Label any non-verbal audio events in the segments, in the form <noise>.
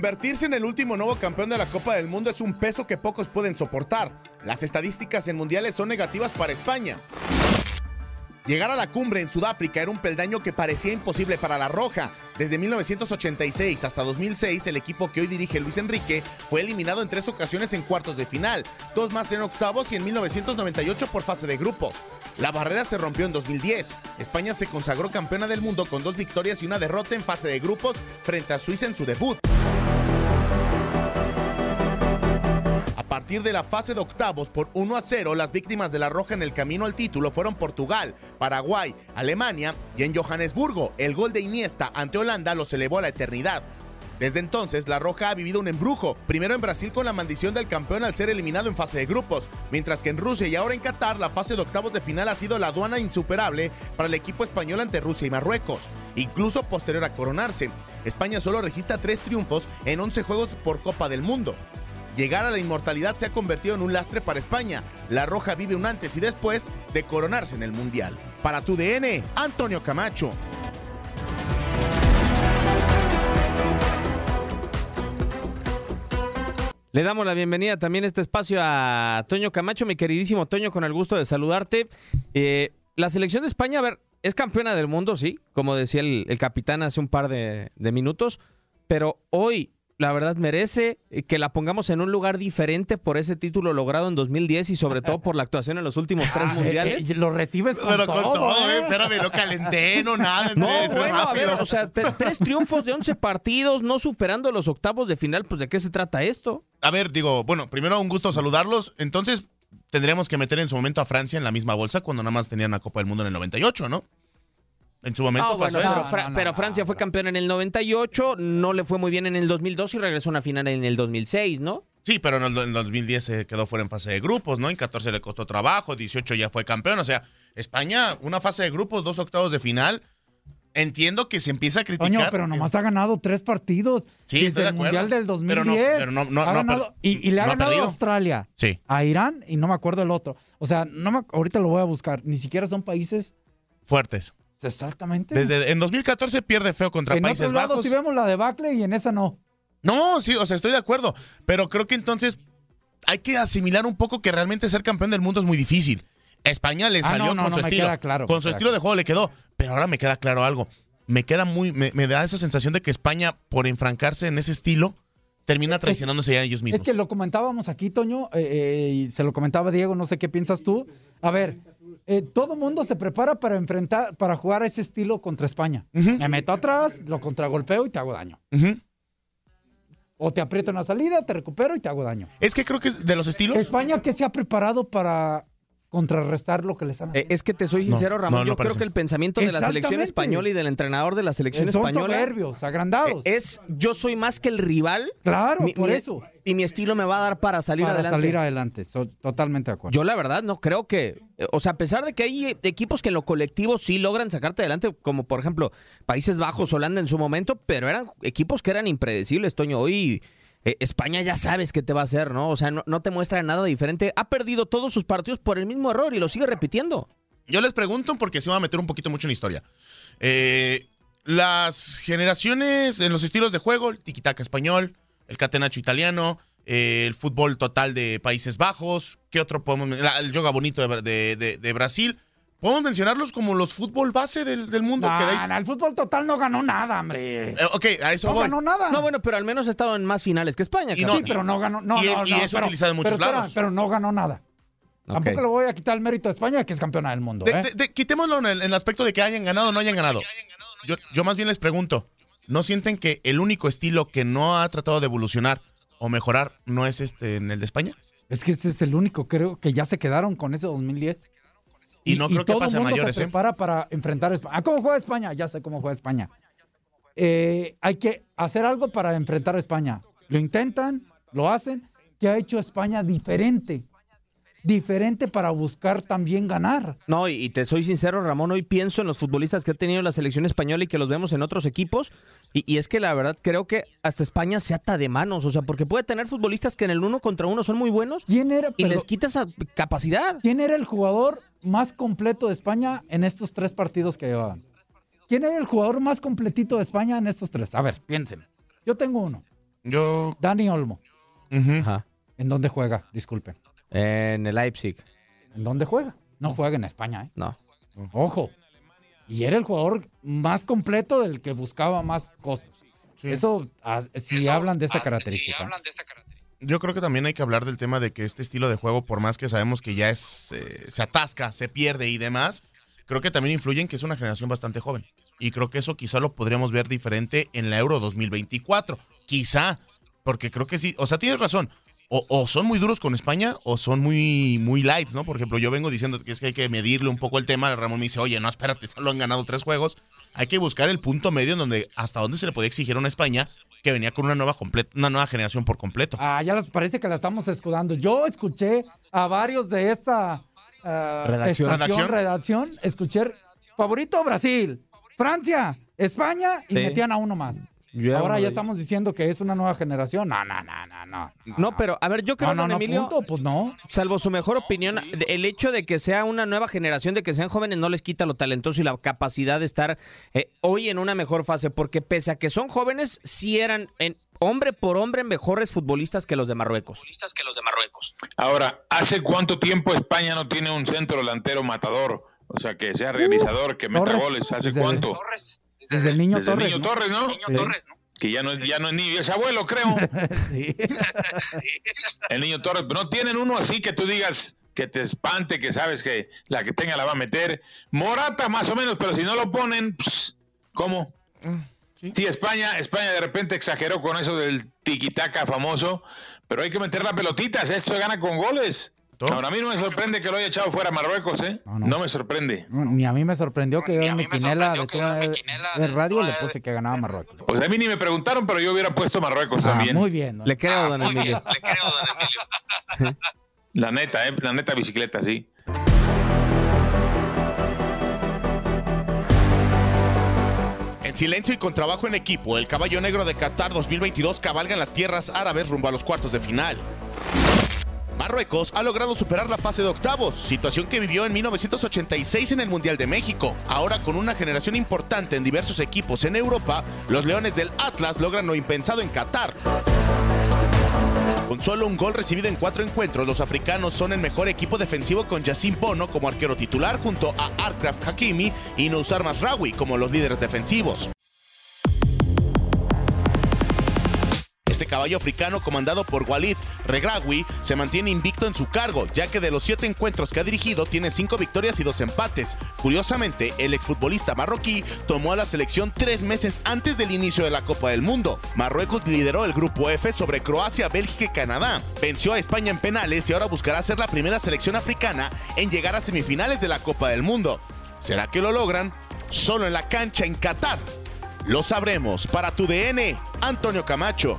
Convertirse en el último nuevo campeón de la Copa del Mundo es un peso que pocos pueden soportar. Las estadísticas en mundiales son negativas para España. Llegar a la cumbre en Sudáfrica era un peldaño que parecía imposible para la Roja. Desde 1986 hasta 2006, el equipo que hoy dirige Luis Enrique fue eliminado en tres ocasiones en cuartos de final, dos más en octavos y en 1998 por fase de grupos. La barrera se rompió en 2010. España se consagró campeona del mundo con dos victorias y una derrota en fase de grupos frente a Suiza en su debut. Partir de la fase de octavos por 1 a 0, las víctimas de la Roja en el camino al título fueron Portugal, Paraguay, Alemania y en Johannesburgo, el gol de Iniesta ante Holanda los elevó a la eternidad. Desde entonces, La Roja ha vivido un embrujo, primero en Brasil con la maldición del campeón al ser eliminado en fase de grupos, mientras que en Rusia y ahora en Qatar la fase de octavos de final ha sido la aduana insuperable para el equipo español ante Rusia y Marruecos, incluso posterior a coronarse. España solo registra tres triunfos en 11 juegos por Copa del Mundo. Llegar a la inmortalidad se ha convertido en un lastre para España. La Roja vive un antes y después de coronarse en el Mundial. Para tu DN, Antonio Camacho. Le damos la bienvenida también a este espacio a Toño Camacho, mi queridísimo Toño, con el gusto de saludarte. Eh, la selección de España, a ver, es campeona del mundo, sí, como decía el, capitán hace un par de minutos, pero hoy la verdad merece que la pongamos en un lugar diferente por ese título logrado en 2010 y sobre todo por la actuación en los últimos tres <laughs> mundiales. Eh, lo recibes con Pero todo, con todo, ¿eh? eh, espérame, no calenté, no nada. No, entré bueno, a ver, o sea, te- tres triunfos de 11 partidos, no superando los octavos de final, pues ¿de qué se trata esto? A ver, digo, bueno, primero un gusto saludarlos. Entonces, tendríamos que meter en su momento a Francia en la misma bolsa cuando nada más tenían la Copa del Mundo en el 98, ¿no? En su momento bueno, pasó pero, eso. Fra- No, no, pero Francia no, fue no. campeona en el 98, no le fue muy bien en el 2002 y regresó a una final en el 2006, ¿no? Sí, pero en el, en el 2010 se quedó fuera en fase de grupos, ¿no? En 14 le costó trabajo, 18 ya fue campeón. O sea, España, una fase de grupos, dos octavos de final. Entiendo que se empieza a criticar. Toño, pero nomás ha ganado tres partidos. Sí, desde estoy de el acuerdo. Mundial del Pero 2010. no- pero no- no- ha ganado- y, y le ha no ha ganado a. Australia, Sí, a Irán y no me acuerdo el otro. O sea, no me- ahorita lo voy a buscar. Ni siquiera son países fuertes. Exactamente. Desde en 2014 pierde feo contra en Países otros lados Bajos. sí vemos la debacle y en esa no. No, sí, o sea, estoy de acuerdo. Pero creo que entonces hay que asimilar un poco que realmente ser campeón del mundo es muy difícil. España le Ah, salió no, no, con no, su me estilo. queda claro, con su estilo de juego le quedó. Pero ahora me queda claro algo. Me queda muy. Me, me da esa sensación de que España, por enfrancarse en ese estilo, termina Es- traicionándose a ellos mismos. Es que lo comentábamos aquí, Toño, eh, eh, y se lo comentaba Diego, no sé qué piensas tú. A ver, eh, todo mundo se prepara para enfrentar, para jugar a ese estilo contra España. Me meto atrás, lo contragolpeo y te hago daño. O te aprieto en la salida, te recupero y te hago daño. Es que creo que es de los estilos. España que se ha preparado para contrarrestar lo que le están Eh, haciendo. es que te soy No, sincero, Ramón. no, no yo creo que el pensamiento de la selección española y del entrenador de la selección Eh, Son española soberbios, agrandados. es yo soy más que el rival. claro, mi- por mi- eso. Y mi estilo me va a dar para salir para adelante. salir adelante. So- totalmente de acuerdo. Yo la verdad no creo que, o sea, a pesar de que hay equipos que en lo colectivo sí logran sacarte adelante, como por ejemplo Países Bajos, Holanda en su momento, pero eran equipos que eran impredecibles, Toño. Hoy eh, España ya sabes qué te va a hacer, ¿no? O sea, no, no te muestra nada diferente. Ha perdido todos sus partidos por el mismo error y lo sigue repitiendo. Yo les pregunto porque se va a meter un poquito mucho en la historia. Eh, las generaciones en los estilos de juego, el tiquitaca español, el catenacho italiano, eh, el fútbol total de Países Bajos, ¿qué otro podemos men- la- El yoga bonito de, de- de- de Brasil. Podemos mencionarlos como los fútbol base del, del mundo. que de ahí- No, no, el fútbol total no ganó nada, hombre. Eh, ok, a eso no voy. ganó nada. No, bueno, pero al menos ha estado en más finales que España. Y cabrón. sí, pero no ganó. No, y- no, y no, es pero- utilizado en muchos pero lados. Pero no ganó nada. Tampoco le voy a quitar el mérito a España, que es campeona del mundo. De- ¿eh? de- de- quitémoslo en el, en el aspecto de que hayan ganado o no hayan ganado. Yo, yo más bien les pregunto, ¿no sienten que el único estilo que no ha tratado de evolucionar o mejorar no es este en el de España? Es que ese es el único, creo que ya se quedaron con ese 2010. Y no creo que todo pase mundo mayores, se ¿eh? prepara para enfrentar a España. ¿Ah, ¿Cómo juega España? Ya sé cómo juega España. eh, hay que hacer algo para enfrentar a España. Lo intentan, lo hacen. ¿Qué ha hecho España diferente? Diferente para buscar también ganar. No, y, y te soy sincero, Ramón, hoy pienso en los futbolistas que ha tenido la selección española y que los vemos en otros equipos. Y, y es que la verdad creo que hasta España se ata de manos. O sea, porque puede tener futbolistas que en el uno contra uno son muy buenos ¿Quién era, y pero- les quita esa capacidad. ¿Quién era el jugador más completo de España en estos tres partidos que llevaban? ¿Quién era el jugador más completito de España en estos tres? A ver, piensen. Yo tengo uno. Yo. Dani Olmo. Ajá. ¿En dónde juega? Disculpen. En el Leipzig. ¿En dónde juega? No juega en España, ¿eh? No. Ojo. Y era el jugador más completo del que buscaba más cosas. Eso, ah, si hablan de esa característica. Yo creo que también hay que hablar del tema de que este estilo de juego, por más que sabemos que ya es, eh, se atasca, se pierde y demás, creo que también influye en que es una generación bastante joven. Y creo que eso quizá lo podríamos ver diferente en la Euro 2024. Quizá, porque creo que sí, o sea, tienes razón. O, o son muy duros con España o son muy, muy lights, ¿no? Por ejemplo, yo vengo diciendo que es que hay que medirle un poco el tema. Ramón me dice, oye, no, espérate, solo han ganado tres juegos. Hay que buscar el punto medio en donde hasta dónde se le podía exigir a una España que venía con una nueva, comple- una nueva generación por completo. Ah, ya les parece que la estamos escudando. Yo escuché a varios de esta ah, Redacción. estación, redacción, escuché favorito Brasil, Francia, España y Sí. metían a uno más. Yo Ahora ya estamos diciendo que es una nueva generación. No, no, no, no, no. No, pero a ver, yo creo, No, no, don no, Emilio, punto, pues no. salvo su mejor opinión, el hecho de que sea una nueva generación, de que sean jóvenes, no les quita lo talentoso y la capacidad de estar eh, hoy en una mejor fase, porque pese a que son jóvenes, sí eran en, hombre por hombre mejores futbolistas que los de Marruecos. Ahora, ¿hace cuánto tiempo España no tiene un centro delantero matador? O sea, que sea realizador, que meta Torres, goles. ¿Hace cuánto? Desde el niño Desde el Torres. niño ¿no? Torres, ¿no? Sí. Que ya no, ya no es niño, es abuelo, creo. <laughs> Sí. <laughs> El niño Torres. Pero no tienen uno así que tú digas que te espante, que sabes que la que tenga la va a meter. Morata más o menos, pero si no lo ponen, pues, ¿cómo? sí. Sí, España, España de repente exageró con eso del tiquitaca famoso, pero hay que meter las pelotitas, esto se gana con goles. Todo. Ahora a mí no me sorprende que lo haya echado fuera Marruecos, ¿eh? No, No, no. me sorprende. No, Ni a mí me sorprendió que yo en mi quinela de, toda- radio le puse que ganaba Marruecos. Pues a mí ni me preguntaron, pero yo hubiera puesto Marruecos Ah, también. muy bien. ¿no? Le creo, don Muy bien, Emilio. le creo, don Emilio. <laughs> La neta, ¿eh? La neta bicicleta, sí. En silencio y con trabajo en equipo, el caballo negro de Qatar 2022 cabalga en las tierras árabes rumbo a los cuartos de final. Marruecos ha logrado superar la fase de octavos, situación que vivió en 1986 en el Mundial de México. Ahora con una generación importante en diversos equipos en Europa, los Leones del Atlas logran lo impensado en Qatar. Con solo un gol recibido en cuatro encuentros, los africanos son el mejor equipo defensivo con Yacine Bono como arquero titular junto a Arkraf Hakimi y Nousar Masraoui como los líderes defensivos. Este caballo africano comandado por Walid Regraoui se mantiene invicto en su cargo, ya que de los siete encuentros que ha dirigido tiene cinco victorias y dos empates. Curiosamente, el exfutbolista marroquí tomó a la selección tres meses antes del inicio de la Copa del Mundo. Marruecos lideró el grupo F sobre Croacia, Bélgica y Canadá. Venció a España en penales y ahora buscará ser la primera selección africana en llegar a semifinales de la Copa del Mundo. ¿Será que lo logran? Solo en la cancha en Qatar. Lo sabremos. Para tu DN, Antonio Camacho.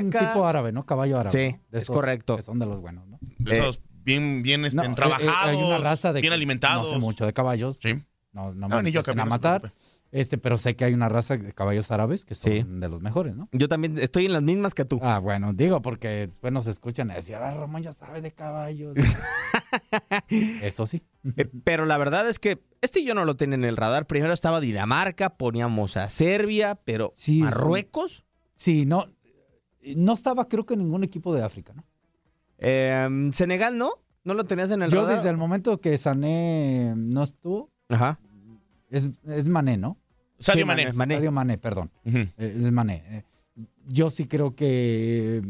Un tipo árabe, ¿no? Caballo árabe. Sí, ¿no? De es esos correcto. Que son de los buenos, ¿no? De Eh, esos bien, bien este, No, eh, eh, trabajados, hay una raza de bien que alimentados. No sé mucho de caballos. Sí. No, no, No, me ni yo, empiecen a matar. preocupe. Este, pero sé que hay una raza de caballos árabes que son Sí. de los mejores, ¿no? Yo también estoy en las mismas que tú. Ah, bueno, digo porque después nos escuchan y decir, ah, Ramón ya sabe de caballos. <laughs> Eso sí. Eh, Pero la verdad es que este yo no lo tenía en el radar. Primero estaba Dinamarca, poníamos a Serbia, pero Sí, Marruecos. Sí, no, no estaba creo que ningún equipo de África, ¿no? Eh, Senegal, ¿no? ¿No lo tenías en el Yo radar? desde el momento que Sané no estuvo, Ajá. Es, es Mané, ¿no? Sadio Sí, Mané. Mané. Sadio Mané, perdón. Eh, Es Mané. Eh, Yo sí creo que eh,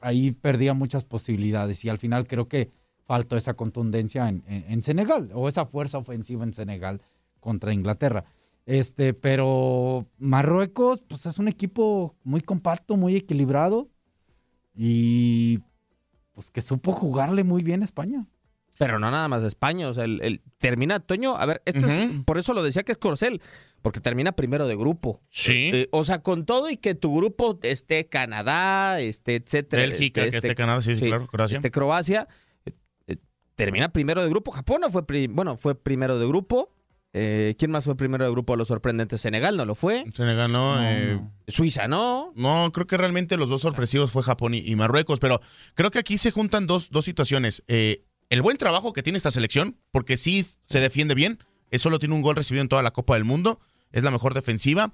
ahí perdía muchas posibilidades y al final creo que faltó esa contundencia en, en- en Senegal o esa fuerza ofensiva en Senegal contra Inglaterra. Este, pero Marruecos, pues es un equipo muy compacto, muy equilibrado y pues que supo jugarle muy bien a España. Pero no nada más España. O sea, el, el- termina Toño. A ver, esto es- por eso lo decía que es Corcel, porque termina primero de grupo. Sí. Eh, o sea, con todo y que tu grupo esté Canadá, este, etcétera. Bélgica, este, que este- esté Canadá, sí, sí, claro, Croacia. Este, Croacia. eh, eh, termina primero de grupo. Japón no fue, bueno, fue primero de grupo. ¿Quién más fue primero de grupo de los sorprendentes? Senegal no lo fue. Senegal no. Suiza no. No, creo que realmente los dos sorpresivos fue Japón y, y Marruecos, pero creo que aquí se juntan dos, dos situaciones. Eh, el buen trabajo que tiene esta selección, porque sí se defiende bien, es solo tiene un gol recibido en toda la Copa del Mundo, es la mejor defensiva.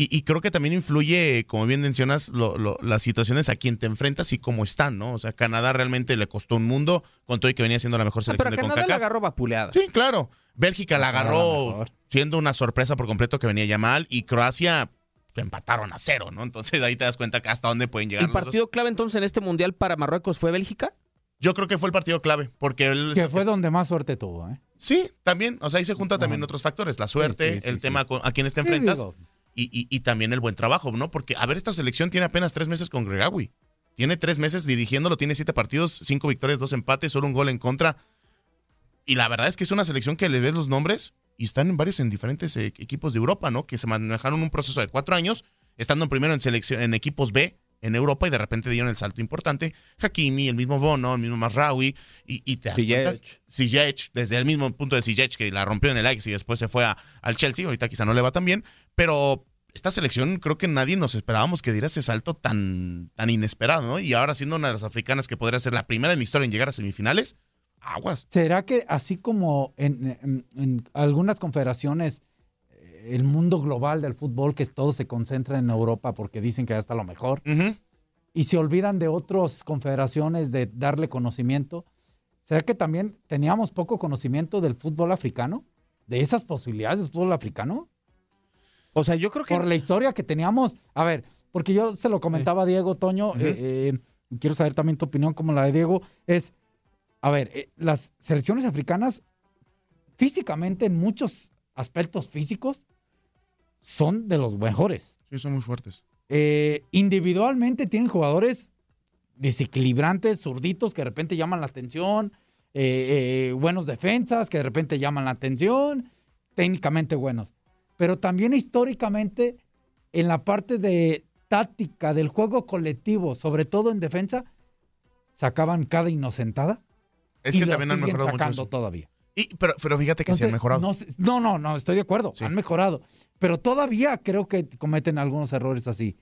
Y, y creo que también influye, como bien mencionas, lo- lo- las situaciones a quien te enfrentas y cómo están, ¿no? O sea, Canadá realmente le costó un mundo, con todo y que venía siendo la mejor Ah, selección pero de Canadá la agarró vapuleada. Sí, claro. Bélgica la Ah, agarró siendo una sorpresa por completo que venía ya mal y Croacia empataron a cero, ¿no? Entonces ahí te das cuenta que hasta dónde pueden llegar. ¿El partido clave entonces en este mundial para Marruecos fue Bélgica? Yo creo que fue el partido clave, porque él... Que fue donde más suerte tuvo, ¿eh? Sí, también. O sea, ahí se juntan también Ajá. otros factores. La suerte, Sí, sí, sí, el sí. tema con- a quienes te enfrentas y, y- y también el buen trabajo, ¿no? Porque, a ver, esta selección tiene apenas tres meses con Gregawi. Tiene tres meses dirigiéndolo, tiene siete partidos, cinco victorias, dos empates, solo un gol en contra. Y la verdad es que es una selección que le ves los nombres y están en varios en diferentes eh, equipos de Europa, ¿no? Que se manejaron un proceso de cuatro años, estando en primero en selección, en equipos B en Europa y de repente dieron el salto importante. Hakimi, el mismo Bono, el mismo Masraoui y, y te das Ziyech. Desde el mismo punto de Ziyech, que la rompió en el Ajax y después se fue a- al Chelsea, ahorita quizá no le va tan bien, pero esta selección creo que nadie nos esperábamos que diera ese salto tan, tan inesperado, ¿no? Y ahora siendo una de las africanas que podría ser la primera en la historia en llegar a semifinales, aguas. ¿Será que así como en, en- en algunas confederaciones, el mundo global del fútbol, que todo se concentra en Europa porque dicen que ya está lo mejor, y se olvidan de otras confederaciones de darle conocimiento, ¿será que también teníamos poco conocimiento del fútbol africano? ¿De esas posibilidades del fútbol africano? O sea, yo creo que Por la historia que teníamos. A ver, porque yo se lo comentaba a Diego Toño, eh, eh, y quiero saber también tu opinión como la de Diego, es, a ver, eh, las selecciones africanas físicamente en muchos aspectos físicos son de los mejores. Sí, son muy fuertes. Eh, individualmente tienen jugadores desequilibrantes, zurditos que de repente llaman la atención, eh, eh, buenos defensas que de repente llaman la atención, técnicamente buenos. Pero también históricamente en la parte de táctica del juego colectivo, sobre todo en defensa, sacaban cada inocentada. Es y que también han mejorado mucho sacando eso. todavía. Y, pero, pero fíjate que se han mejorado. No, no, no, no, estoy de acuerdo. Sí. Han mejorado. Pero todavía creo que cometen algunos errores así.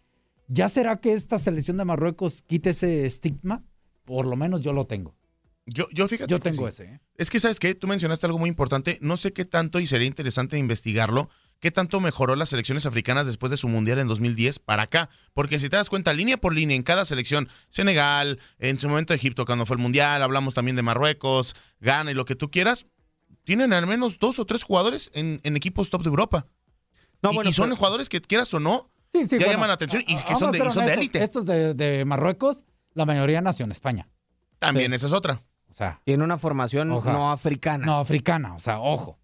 ¿Ya será que esta selección de Marruecos quite ese estigma? Por lo menos yo lo tengo. Yo, yo fíjate Yo tengo sí. ese. ¿eh? Es que, ¿sabes qué? Tú mencionaste algo muy importante. No sé qué tanto, y sería interesante investigarlo, qué tanto mejoró las selecciones africanas después de su mundial en 2010 para acá. Porque si te das cuenta, línea por línea, en cada selección, Senegal, en su momento Egipto, cuando fue el mundial, hablamos también de Marruecos, Ghana y lo que tú quieras, tienen al menos dos o tres jugadores en, en equipos top de Europa. No, y, bueno, y son pero- jugadores que quieras o no, Sí, sí, Ya bueno, llaman la atención y a- que son vamos de- a ser y son de élite. Estos de, de Marruecos, la mayoría nació en España. también Sí. esa es otra. O sea, Tiene una formación Oja. no africana. no africana. O sea, ojo.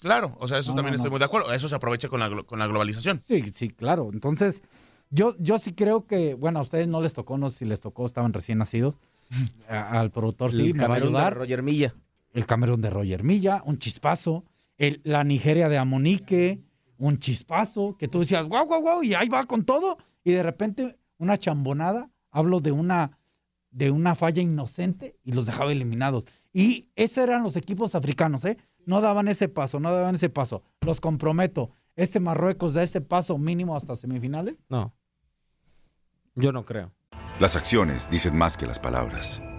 Claro, o sea, eso No, también no, estoy no. muy de acuerdo. Eso se aprovecha con la, con la globalización. Sí, sí, claro. Entonces, yo, yo sí creo que, bueno, a ustedes no les tocó, no sé si les tocó, estaban recién nacidos. <laughs> A- al productor sí, me va a ayudar. Roger Milla. El Camerún de Roger Milla, un chispazo, el, la Nigeria de Amonique, un chispazo, que tú decías, guau, guau, guau, y ahí va con todo, y de repente una chambonada, hablo de una, de una falla inocente y los dejaba eliminados. Y esos eran los equipos africanos, ¿eh? No daban ese paso, no daban ese paso. Los comprometo. Este Marruecos da ese paso mínimo hasta semifinales. No. Yo no creo. Las acciones dicen más que las palabras.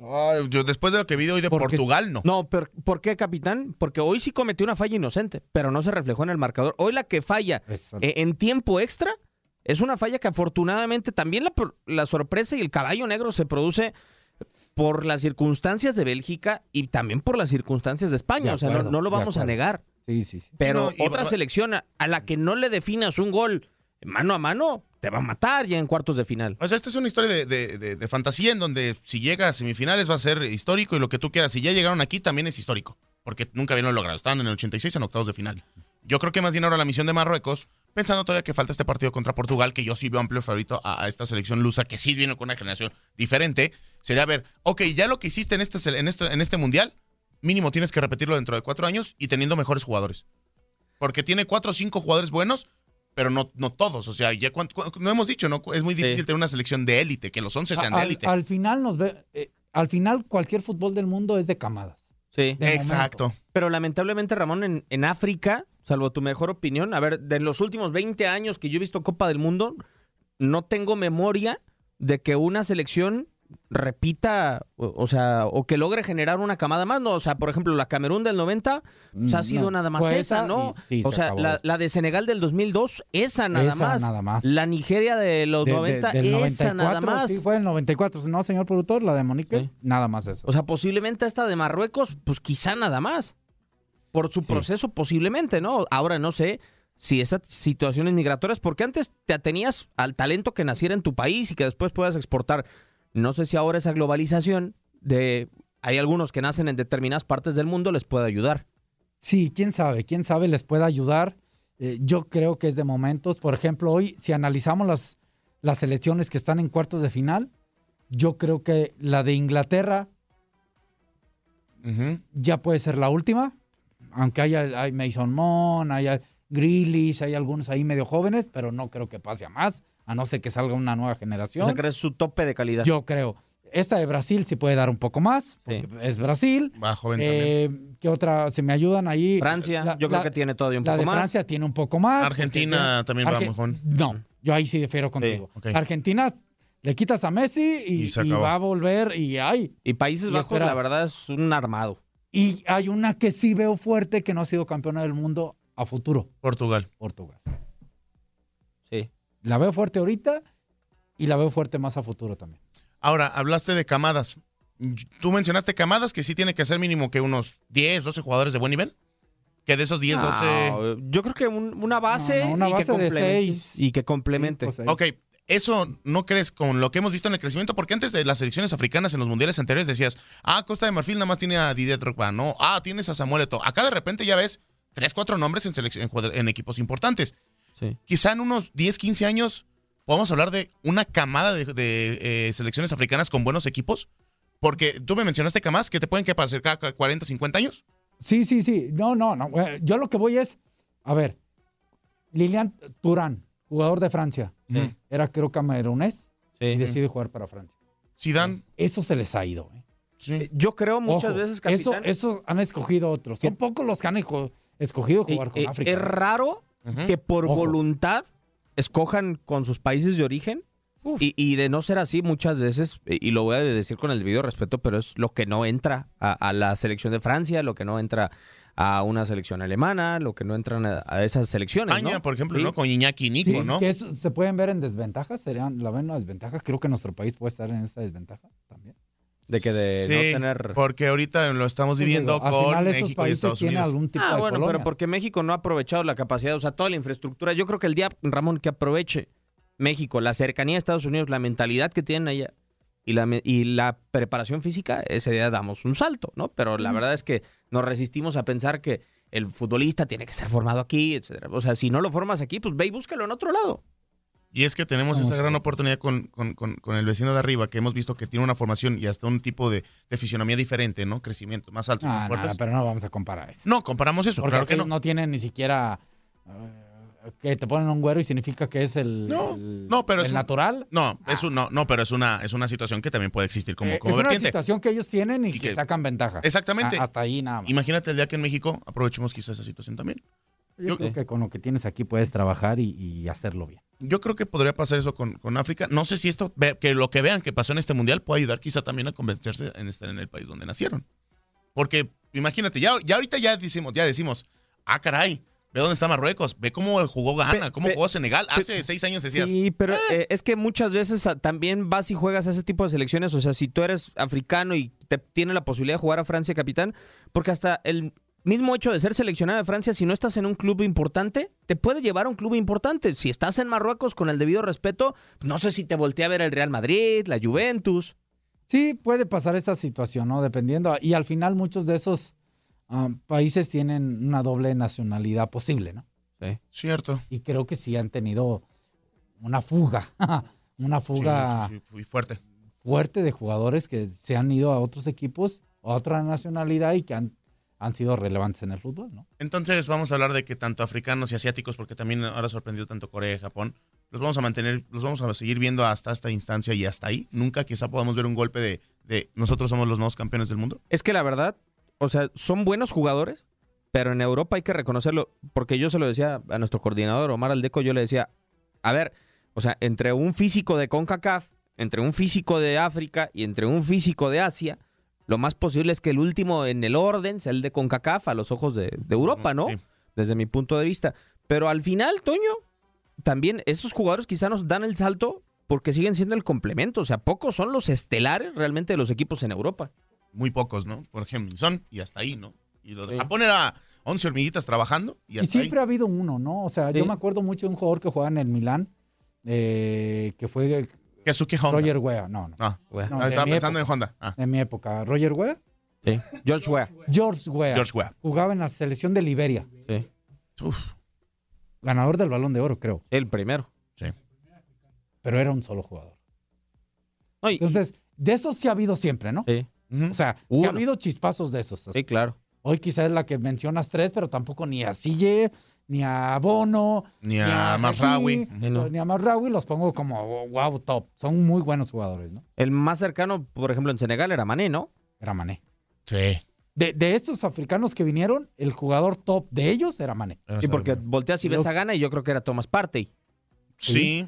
Ay, yo después de lo que vi hoy de Porque Portugal, no. No, pero ¿por qué, capitán? Porque hoy sí cometió una falla inocente, pero no se reflejó en el marcador. Hoy la que falla eh, en tiempo extra es una falla que afortunadamente también la, la sorpresa y el caballo negro se produce por las circunstancias de Bélgica y también por las circunstancias de España. De o sea, no, lo vamos a negar. Sí, sí, sí. Pero No, otra va- selección a, a la que no le definas un gol mano a mano, te va a matar ya en cuartos de final. O sea, esta es una historia de, de- de- fantasía en donde si llega a semifinales va a ser histórico y lo que tú quieras. Si ya llegaron aquí también es histórico, porque nunca habían logrado. Estaban en el 86 en octavos de final. Yo creo que más bien ahora la misión de Marruecos, pensando todavía que falta este partido contra Portugal, que yo sí veo amplio favorito a, esta selección lusa, que sí viene con una generación diferente, sería ver, ok, ya lo que hiciste en este, en este, en este mundial, mínimo tienes que repetirlo dentro de cuatro años y teniendo mejores jugadores. Porque tiene cuatro o cinco jugadores buenos, pero no, no todos. O sea, ya cuan- no hemos dicho, ¿no? Es muy difícil Sí. tener una selección de élite, que los 11 sean de élite. al final nos ve, eh, al final cualquier fútbol del mundo es de camadas. Sí. de Exacto. Pero lamentablemente, Ramón, en, en África, salvo tu mejor opinión, a ver, de los últimos 20 años que yo he visto Copa del Mundo, no tengo memoria de que una selección repita, o, sea, o que logre generar una camada más, ¿no? O sea, por ejemplo, la Camerún del 90, pues, ha Mm, sido no, nada más esa, esa ¿no? y- sí, o se sea, la, de Senegal del 2002, esa nada Esa más. nada más. La Nigeria de los De- de- 90, del esa nada 94, más. Sí, fue el 94, ¿no, señor productor? La de Monique, Sí. nada más eso. O sea, posiblemente esta de Marruecos, pues quizá nada más. Por su Sí. proceso, posiblemente, ¿no? Ahora no sé si esas situaciones migratorias, porque antes te atenías al talento que naciera en tu país y que después puedas exportar. No sé si ahora esa globalización de hay algunos que nacen en determinadas partes del mundo les puede ayudar. Sí, quién sabe, quién sabe les puede ayudar. Eh, yo creo que es de momentos. Por ejemplo, hoy, si analizamos las, las selecciones que están en cuartos de final, yo creo que la de Inglaterra ya puede ser la última, aunque haya hay Mason Mon, haya Grealish, hay algunos ahí medio jóvenes, pero no creo que pase a más, a no ser que salga una nueva generación. O sea, que es su tope de calidad. Yo creo. Esta de Brasil sí puede dar un poco más, porque es Brasil. Va joven también. Eh, ¿Qué otra? ¿Se me ayudan ahí? Francia, La- yo creo la- que tiene todavía un la poco de más. Francia tiene un poco más. Argentina porque también va Arge- muy joven. No, yo ahí sí difiero contigo. Argentina le quitas a Messi y, va a volver y hay. Y Países Y Bajos, espera. la verdad, es un armado. Y hay una que sí veo fuerte que no ha sido campeona del mundo a futuro, Portugal. Portugal. La veo fuerte ahorita y la veo fuerte más a futuro también. Ahora, hablaste de camadas. Tú mencionaste camadas que sí tiene que ser mínimo que unos 10, 12 jugadores de buen nivel. Que de esos 10, 12... Ah, yo creo que un- una base, No, no, una y, base que de complemente, seis. y que complemente. Cinco, seis. Ok, ¿eso no crees con lo que hemos visto en el crecimiento? Porque antes de las selecciones africanas en los mundiales anteriores decías, ah, Costa de Marfil nada más tiene a Didier Drogba, no, ah, tienes a Samuel Eto'o. Acá de repente ya ves tres, cuatro nombres en, en en equipos importantes. Sí. Quizá en unos 10, 15 años podamos hablar de una camada de, de, eh, selecciones africanas con buenos equipos. Porque tú me mencionaste camadas que te pueden que parecer cada 40, 50 años. Sí, sí, sí. No, no, no. Eh, Yo lo que voy es, a ver, Lilian Turán, jugador de Francia, Sí. era creo camerunés y Sí. decide jugar para Francia. Zidane, Eso se les ha ido. ¿eh? sí. Yo creo muchas Ojo, veces, eso, capitán, esos han escogido otros. Son pocos los que han escogido y- jugar con eh, África. es raro Que por Ojo. voluntad escojan con sus países de origen. Y, y de no ser así, muchas veces, eh, y lo voy a decir con el debido respeto, pero es lo que no entra a, a la selección de Francia, lo que no entra a una selección alemana, lo que no entran a, a esas selecciones. España, ¿no? por ejemplo, Sí. ¿no? Con Iñaki y Nico, Sí, ¿no? que eso se pueden ver en desventajas, serían, la ven una desventaja. Creo que nuestro país puede estar en esta desventaja también. De que de Sí, no tener. porque ahorita lo estamos Pues viviendo digo, con final esos México y Estados Unidos. algún tipo Ah, de bueno, pero porque México no ha aprovechado la capacidad, o sea, toda la infraestructura. Yo creo que el día, Ramón, que aproveche México, la cercanía a Estados Unidos, la mentalidad que tienen allá y la, y la preparación física, ese día damos un salto, ¿no? Pero la verdad es que nos resistimos a pensar que el futbolista tiene que ser formado aquí, etcétera. O sea, si no lo formas aquí, pues ve y búscalo en otro lado. Y es que tenemos Vamos esa gran oportunidad con, con- con- con el vecino de arriba, que hemos visto que tiene una formación y hasta un tipo de, de fisionomía diferente, ¿no? Crecimiento más alto, más Ah, fuertes. nada, pero no vamos a comparar eso. No, comparamos eso, Porque claro que no. no tienen ni siquiera eh, que te ponen un güero y significa que es el, No, el- no, pero el es un- natural. No, es un- no, no, pero es una, es una situación que también puede existir como, Eh, como es una situación que ellos tienen y, Y que, que- sacan ventaja. Exactamente. A- hasta ahí nada más. Imagínate el día que en México aprovechemos quizás esa situación también. Yo, creo que con lo que tienes aquí puedes trabajar y, y hacerlo bien. Yo creo que podría pasar eso con, con África. No sé si esto, ve- que lo que vean que pasó en este mundial puede ayudar quizá también a convencerse en estar en el país donde nacieron. Porque imagínate, ya, ya ahorita ya decimos, ya decimos, ah, caray, Ve dónde está Marruecos, ve cómo jugó Ghana, cómo jugó Senegal. Hace seis años decías, Sí, pero eh, es que muchas veces ah, también vas y juegas a ese tipo de selecciones. O sea, si tú eres africano y te tiene la posibilidad de jugar a Francia capitán, porque hasta el mismo hecho de ser seleccionado de Francia, si no estás en un club importante, te puede llevar a un club importante. Si estás en Marruecos, con el debido respeto, no sé si te voltea a ver el Real Madrid, la Juventus. Sí, puede pasar esa situación, ¿no? Dependiendo. Y al final muchos de esos ah, países tienen una doble nacionalidad posible, ¿no? cierto. Y creo que sí han tenido una fuga, <laughs> una fuga Sí, sí, sí, muy fuerte. fuerte de jugadores que se han ido a otros equipos, a otra nacionalidad y que han, han sido relevantes en el fútbol, ¿no? Entonces vamos a hablar de que tanto africanos y asiáticos, porque también ahora sorprendió tanto Corea y Japón, los vamos a mantener, los vamos a seguir viendo hasta esta instancia y hasta ahí. Nunca quizá podamos ver un golpe de, de nosotros somos los nuevos campeones del mundo. Es que la verdad, o sea, son buenos jugadores, pero en Europa hay que reconocerlo, porque yo se lo decía a nuestro coordinador Omar Aldeco, yo le decía, a ver, o sea, entre un físico de CONCACAF, entre un físico de África y entre un físico de Asia, lo más posible es que el último en el orden sea el de CONCACAF a los ojos de, de Europa, ¿no? Sí. Desde mi punto de vista. Pero al final, Toño, también esos jugadores quizá nos dan el salto porque siguen siendo el complemento. O sea, pocos son los estelares realmente de los equipos en Europa. Muy pocos, ¿no? Por ejemplo, son y hasta ahí, ¿no? Y lo de Sí. Japón era 11 hormiguitas trabajando y Y hasta siempre ahí. ha habido uno, ¿no? O sea, yo me acuerdo mucho de un jugador que jugaba en el Milán, eh, que fue Keisuke Honda. Roger Wea. No, no. Ah, Wea. No, ah, estaba pensando época. en Honda. Ah, En mi época. Roger Wea. Sí. George Weah. George Wea. George Weah. Jugaba en la selección de Liberia. Sí. Uf, Ganador del balón de oro, creo. El primero. Pero era un solo jugador. No, y- Entonces, de esos sí ha habido siempre, ¿no? sí. O sea, sí ha habido chispazos de esos. sí, claro. Hoy quizás es la que mencionas tres, pero tampoco ni a Sille, ni a Bono, Ni a. Sí, no. ni a Mazraoui, los pongo como wow, top. Son muy buenos jugadores, ¿no? El más cercano, por ejemplo, en Senegal era Mané, ¿no? Era Mané. Sí. De, de estos africanos que vinieron, el jugador top de ellos era Mané. Sí, porque volteas y ves a Gana y yo creo que era Thomas Partey. Sí,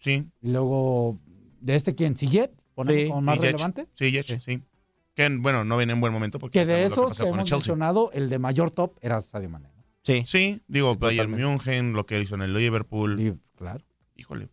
sí. Y luego, de este, ¿quién? ¿Sillet? ¿Ponemos Sí, más relevante? Sí. Que, bueno, no viene en buen momento porque Que de esos que hemos Chelsea. mencionado, el de mayor top era Sadio Mané. ¿no? Sí. Sí, digo, Bayern Totalmente. München, lo que hizo en el Liverpool. Y, claro. Híjole,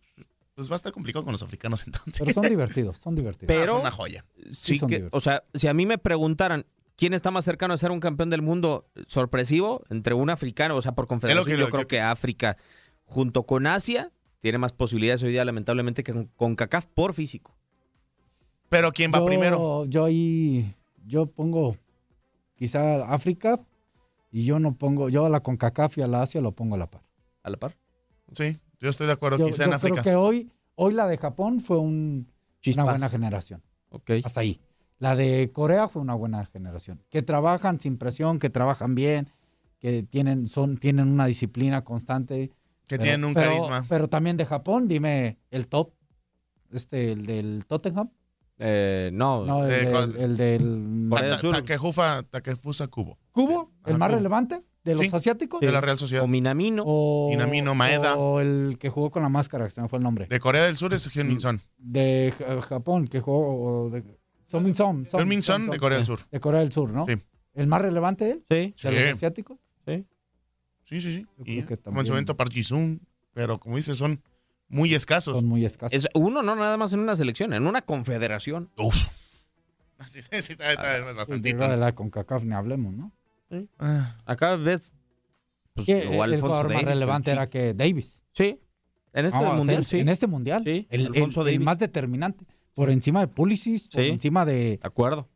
pues va a estar complicado con los africanos <laughs> entonces. Pero son divertidos, son divertidos. Pero- Ah, son una joya. Sí son que, divertidos. o sea, si a mí me preguntaran quién está más cercano a ser un campeón del mundo sorpresivo entre un africano, o sea, por confederación, que yo creo que África, junto con Asia, tiene más posibilidades hoy día, lamentablemente, que con, con CACAF por físico. Pero ¿quién va yo, primero? Yo ahí, yo pongo quizá África y yo no pongo, yo a la CONCACAF y a la Asia lo pongo a la par. A la par. Sí, yo estoy de acuerdo. Yo, Quizá yo en África. creo que hoy, hoy la de Japón fue un- una buena generación. Ok. Hasta ahí. La de Corea fue una buena generación. Que trabajan sin presión, que trabajan bien, que tienen, son, tienen una disciplina constante. Que Pero- tienen un pero- carisma. Pero también de Japón, dime el top. Este, el del Tottenham. Eh, no, No, el, ¿De del, cuál? el del Corea del Sur. Takefusa, Takefusa Kubo. Cubo, el Ajá, más Kubo. relevante de los Sí. asiáticos. De la Real Sociedad. o Minamino. O, Minamino, Maeda. O el que jugó con la máscara, que se me fue el nombre. De Corea del Sur es Hyun Son. De Ja- Japón, que jugó. o De, Son Min Son. Son- Hyun Min Son Son- de Corea del Sur. de Corea del Sur, ¿no? Sí. El más relevante él, Sí. de Sí. los asiáticos. Sí, sí, sí. Yo Y creo que como en su también- momento Park Ji-sung, pero como dices, son muy escasos. Son muy escasos. Es uno, no nada más en una selección, en una confederación. Uf. <laughs> Sí, sí, sí, está, está Y bastantito. luego de la CONCACAF ni hablemos, ¿no? Ah, Acá ves. Pues, o el jugador más relevante el era que Davis. Sí. En este Vamos mundial, sí. En este mundial. Sí, el, Alfonso el- el Davies. más determinante. Por encima de Pulisic, por Sí. encima de, De acuerdo.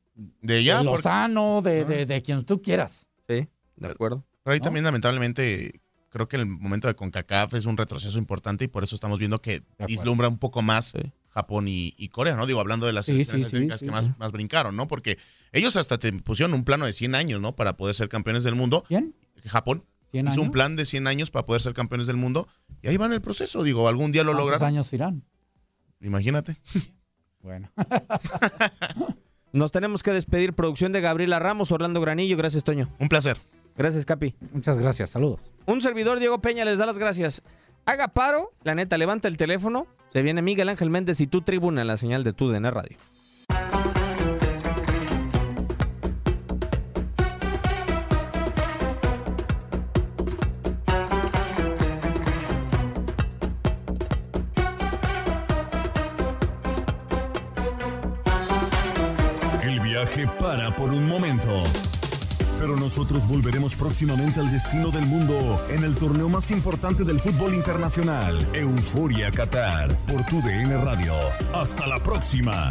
de ya, de porque Lozano, de, Ah. de, de quien tú quieras. Sí, de acuerdo. pero ahí ¿no? también lamentablemente creo que el momento de CONCACAF es un retroceso importante y por eso estamos viendo que vislumbra un poco más Sí. Japón y, y Corea, ¿no? Digo, hablando de las Sí, selecciones sí, sí, asiáticas sí. que más, más brincaron, ¿no? Porque ellos hasta te pusieron un plano de 100 años, ¿no? Para poder ser campeones del mundo. ¿Quién? Japón ¿100 hizo años? un plan de 100 años para poder ser campeones del mundo y ahí van el proceso. Digo, algún día lo ¿Cuántos logran. años irán? Imagínate. <laughs> Bueno. <laughs> Nos tenemos que despedir. Producción de Gabriela Ramos, Orlando Granillo. Gracias, Toño. Un placer. Gracias, Capi. Muchas gracias, saludos. Un servidor, Diego Peña, les da las gracias. Haga paro, la neta, levanta el teléfono. Se viene Miguel Ángel Méndez y tu tribuna la señal de tu DN Radio. El viaje para por un momento. Pero nosotros volveremos próximamente al destino del mundo en el torneo más importante del fútbol internacional, Euforia Qatar, por tu DN Radio. Hasta la próxima.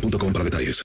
boostmobile.com para detalles.